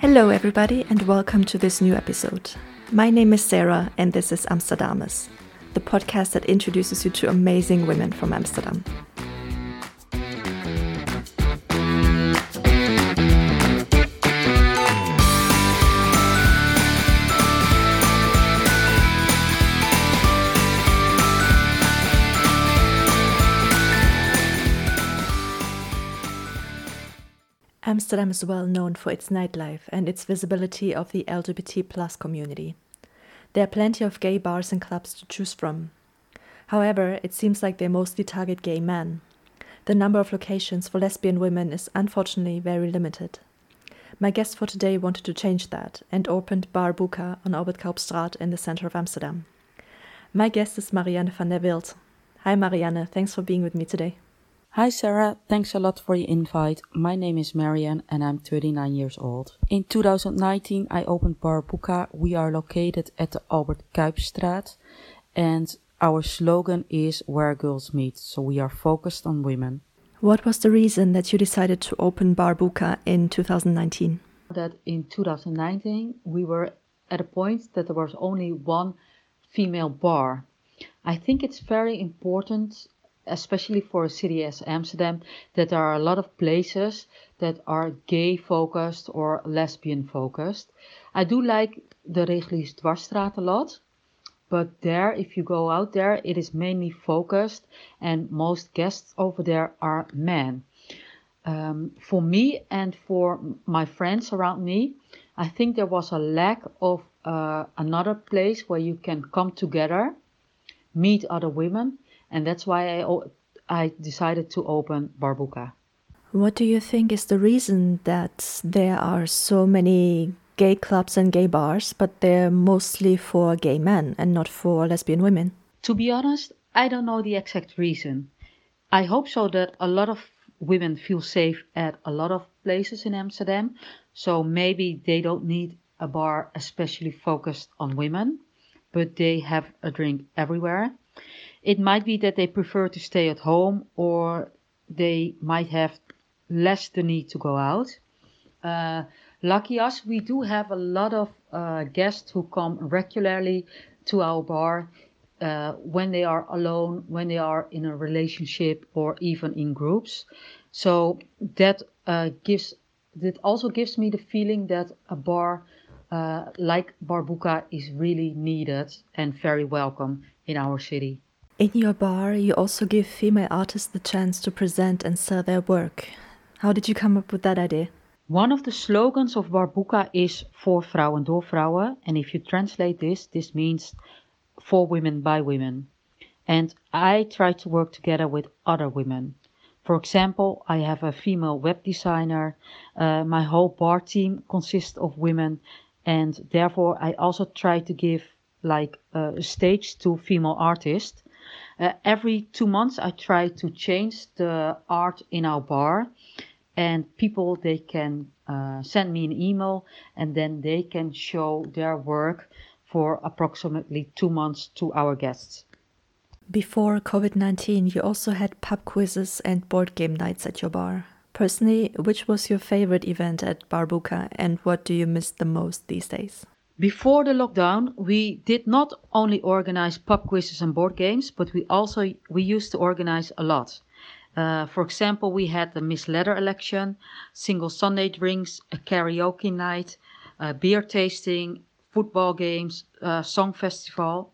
Hello, everybody, and welcome to this new episode. My name is Sarah, and this is Amsterdamus, the podcast that introduces you to amazing women from Amsterdam. Amsterdam is well known for its nightlife and its visibility of the LGBT plus community. There are plenty of gay bars and clubs to choose from. However, it seems like they mostly target gay men. The number of locations for lesbian women is unfortunately very limited. My guest for today wanted to change that and opened Bar Buka on Albert in the center of Amsterdam. My guest is Marianne van der Wild. Hi Marianne, thanks for being with me today. Hi Sarah, thanks a lot for the invite. My name is Marianne and I'm 39 years old. In 2019 I opened Bar Buka. We are located at the Albert Cuypstraat and our slogan is where girls meet, so we are focused on women. What was the reason that you decided to open Bar Buka in 2019? That in 2019 we were at a point that there was only one female bar. I think it's very important especially for a city as Amsterdam, that there are a lot of places that are gay focused or lesbian focused. I do like the Reguliers Dwarsstraat a lot, but there, if you go out there, it is mainly focused, and most guests over there are men. Um, for me and for my friends around me, I think there was a lack of uh, another place where you can come together, meet other women, and that's why I, I decided to open Bar Buka. What do you think is the reason that there are so many gay clubs and gay bars, but they're mostly for gay men and not for lesbian women? To be honest, I don't know the exact reason. I hope so that a lot of women feel safe at a lot of places in Amsterdam, so maybe they don't need a bar especially focused on women, but they have a drink everywhere. It might be that they prefer to stay at home or they might have less the need to go out. Uh, lucky us, we do have a lot of uh, guests who come regularly to our bar uh, when they are alone, when they are in a relationship, or even in groups. So that uh, gives that also gives me the feeling that a bar uh, like Barbuka is really needed and very welcome in our city. In your bar, you also give female artists the chance to present and sell their work. How did you come up with that idea? One of the slogans of Bar Buka is for vrouwen door vrouwen. And if you translate this, this means for women by women. And I try to work together with other women. For example, I have a female web designer. Uh, my whole bar team consists of women. And therefore, I also try to give like a stage to female artists uh, every two months, I try to change the art in our bar, and people they can uh, send me an email, and then they can show their work for approximately two months to our guests. Before COVID 19, you also had pub quizzes and board game nights at your bar. Personally, which was your favorite event at Bar Buka and what do you miss the most these days? Before the lockdown, we did not only organize pub quizzes and board games, but we also we used to organize a lot. Uh, for example, we had the Miss Leather election, single Sunday drinks, a karaoke night, beer tasting, football games, song festival.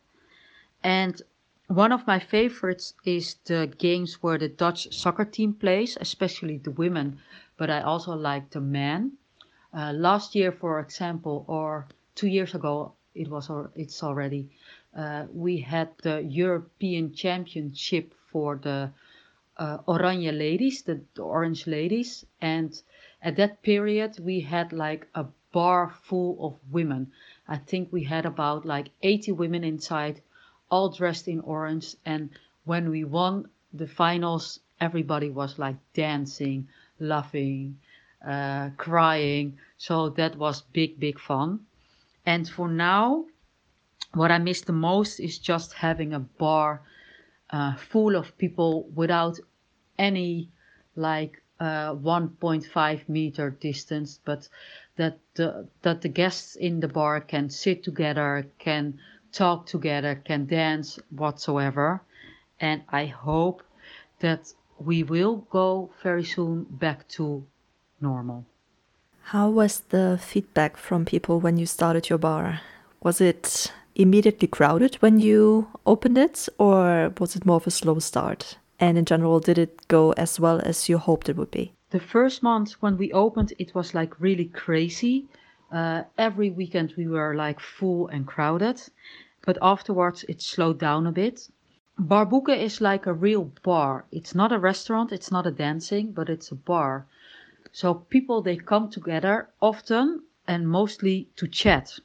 And one of my favorites is the games where the Dutch soccer team plays, especially the women, but I also like the men. Uh, last year, for example, or two years ago it was or it's already uh, we had the European Championship for the uh, Oranje ladies, the, the, orange ladies, and at that period we had like a bar full of women. I think we had about like 80 women inside, all dressed in orange. And when we won the finals, everybody was like dancing, laughing, uh, crying. So that was big, big fun. And for now, what I miss the most is just having a bar uh, full of people without any like uh, 1.5 meter distance, but that the, that the guests in the bar can sit together, can talk together, can dance whatsoever. And I hope that we will go very soon back to normal. How was the feedback from people when you started your bar? Was it immediately crowded when you opened it, or was it more of a slow start? And in general, did it go as well as you hoped it would be? The first month when we opened, it was like really crazy. Uh, every weekend we were like full and crowded, but afterwards it slowed down a bit. Bar Buka is like a real bar. It's not a restaurant, it's not a dancing, but it's a bar. So people they come together often and mostly to chat.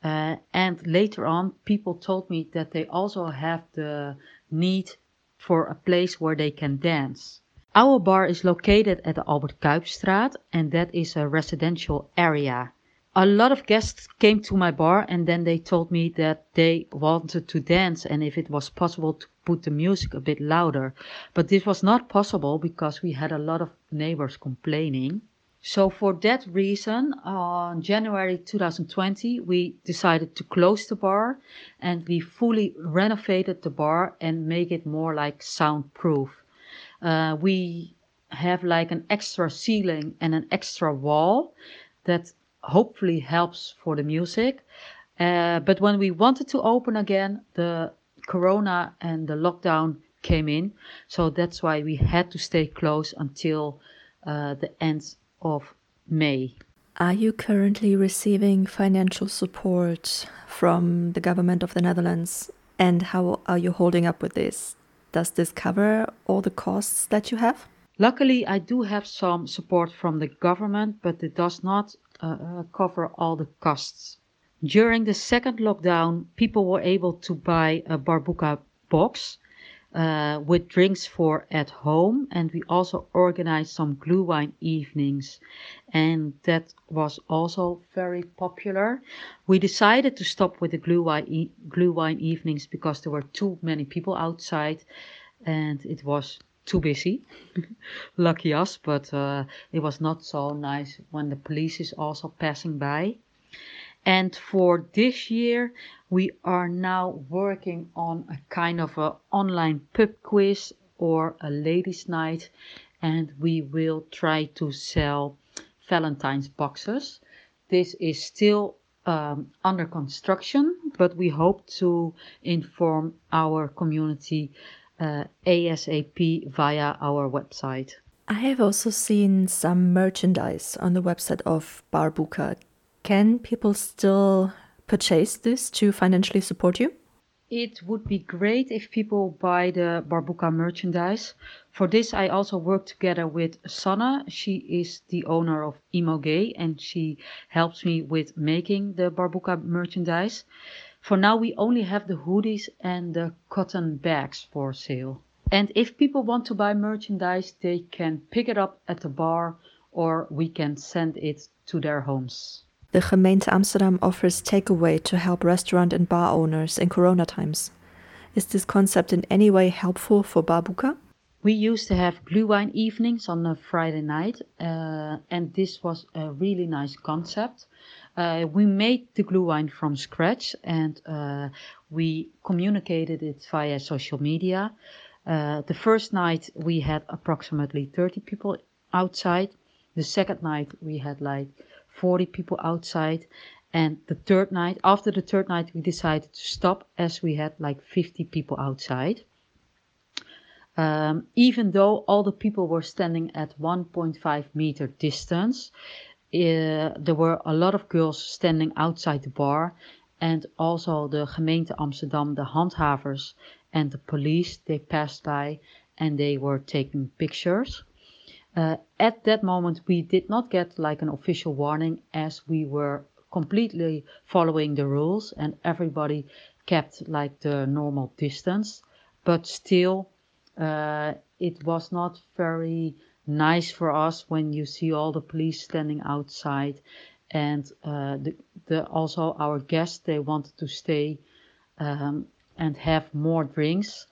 Uh, and later on, people told me that they also have the need for a place where they can dance. Our bar is located at the Albert Cuypstraat, and that is a residential area. A lot of guests came to my bar and then they told me that they wanted to dance and if it was possible to put the music a bit louder. But this was not possible because we had a lot of neighbors complaining. So for that reason, on January 2020, we decided to close the bar and we fully renovated the bar and make it more like soundproof. Uh, we have like an extra ceiling and an extra wall that hopefully helps for the music. Uh, but when we wanted to open again, the corona and the lockdown came in. So that's why we had to stay closed until uh, the end of May. Are you currently receiving financial support from the government of the Netherlands? And how are you holding up with this? Does this cover all the costs that you have? Luckily, I do have some support from the government, but it does not uh, uh cover all the costs. During the second lockdown, people were able to buy a Bar Buka box uh, with drinks for at home, and we also organized some glühwein evenings, and that was also very popular. We decided to stop with the glühwein, e- glühwein evenings because there were too many people outside, and it was too busy. Lucky us, but uh, it was not so nice when the police is also passing by. And for this year, we are now working on a kind of a online pub quiz or a ladies night and we will try to sell Valentine's boxes. This is still um, under construction, but we hope to inform our community uh, ASAP via our website. I have also seen some merchandise on the website of Barbuka. Can people still purchase this to financially support you? It would be great if people buy the Barbuka merchandise. For this, I also work together with Sanne. She is the owner of Emo Gay and she helps me with making the Barbuka merchandise. For now, we only have the hoodies and the cotton bags for sale. And if people want to buy merchandise, they can pick it up at the bar or we can send it to their homes. The gemeente Amsterdam offers takeaway to help restaurant and bar owners in corona times. Is this concept in any way helpful for Bar Buka? We used to have glühwein evenings on a Friday night, uh, and this was a really nice concept. Uh, we made the glühwein from scratch and uh, we communicated it via social media. Uh, the first night we had approximately 30 people outside. The second night we had like 40 people outside. And the third night, after the third night, we decided to stop as we had like 50 people outside. Um, even though all the people were standing at 1.5 meter distance, uh, there were a lot of girls standing outside the bar. And also the gemeente Amsterdam, the handhavers and the police, they passed by and they were taking pictures. Uh, at that moment, we did not get like an official warning as we were completely following the rules and everybody kept like the normal distance. But still, uh, it was not very nice for us when you see all the police standing outside and uh, the, the, also our guests they wanted to stay um, and have more drinks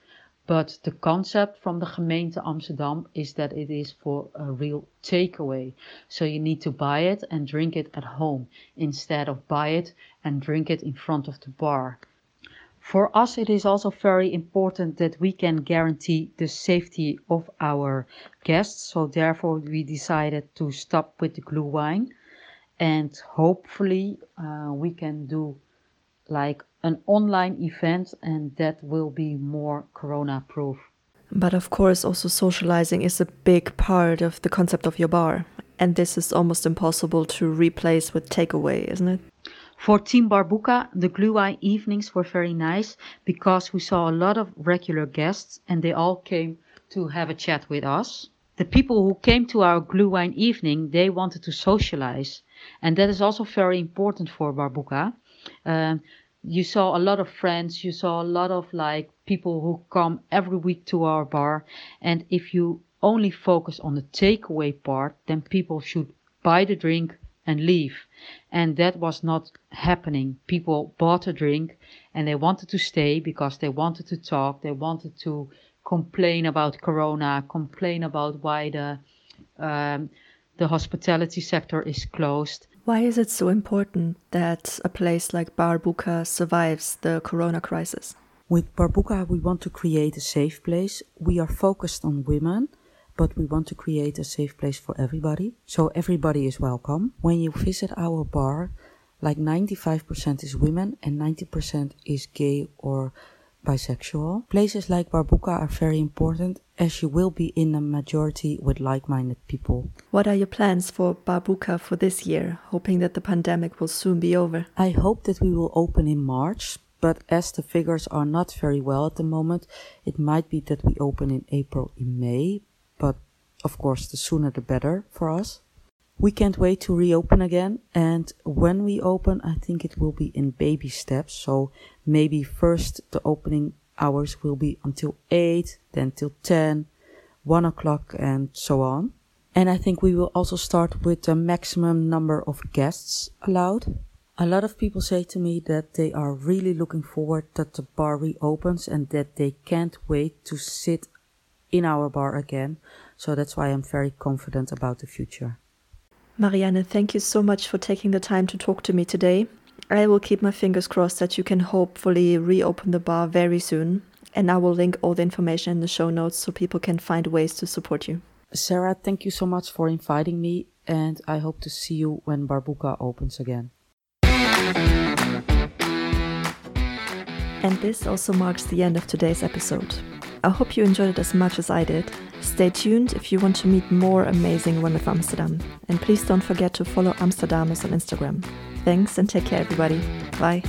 But the concept from the gemeente Amsterdam is that it is for a real takeaway. So you need to buy it and drink it at home instead of buy it and drink it in front of the bar. For us, it is also very important that we can guarantee the safety of our guests. So therefore, we decided to stop with the glühwein, and hopefully, uh, we can do like an online event, and that will be more corona proof. But of course, also socializing is a big part of the concept of your bar. And this is almost impossible to replace with takeaway, isn't it? For Team Barbuka, the Glühwein evenings were very nice because we saw a lot of regular guests and they all came to have a chat with us. The people who came to our Glühwein evening, they wanted to socialize. And that is also very important for Barbuka. Um, you saw a lot of friends, you saw a lot of like people who come every week to our bar. And if you only focus on the takeaway part, then people should buy the drink and leave. And that was not happening. People bought a drink and they wanted to stay because they wanted to talk, they wanted to complain about corona, complain about why the um, the hospitality sector is closed. Why is it so important that a place like Barbuka survives the corona crisis? With Barbuka, we want to create a safe place. We are focused on women but we want to create a safe place for everybody. So everybody is welcome. When you visit our bar, like 95% is women and 90% is gay or bisexual. Places like Barbuka are very important as you will be in a majority with like-minded people. What are your plans for Barbuka for this year, hoping that the pandemic will soon be over? I hope that we will open in March, but as the figures are not very well at the moment, it might be that we open in April in May, of course, the sooner the better for us. We can't wait to reopen again, and when we open, I think it will be in baby steps. So maybe first the opening hours will be until 8, then till 10, 1 o'clock, and so on. And I think we will also start with the maximum number of guests allowed. A lot of people say to me that they are really looking forward that the bar reopens and that they can't wait to sit in our bar again. So that's why I'm very confident about the future. Marianne, thank you so much for taking the time to talk to me today. I will keep my fingers crossed that you can hopefully reopen the bar very soon. And I will link all the information in the show notes so people can find ways to support you. Sarah, thank you so much for inviting me, and I hope to see you when Barbuka opens again. And this also marks the end of today's episode. I hope you enjoyed it as much as I did. Stay tuned if you want to meet more amazing Women of Amsterdam. And please don't forget to follow Amsterdamus on Instagram. Thanks and take care, everybody. Bye.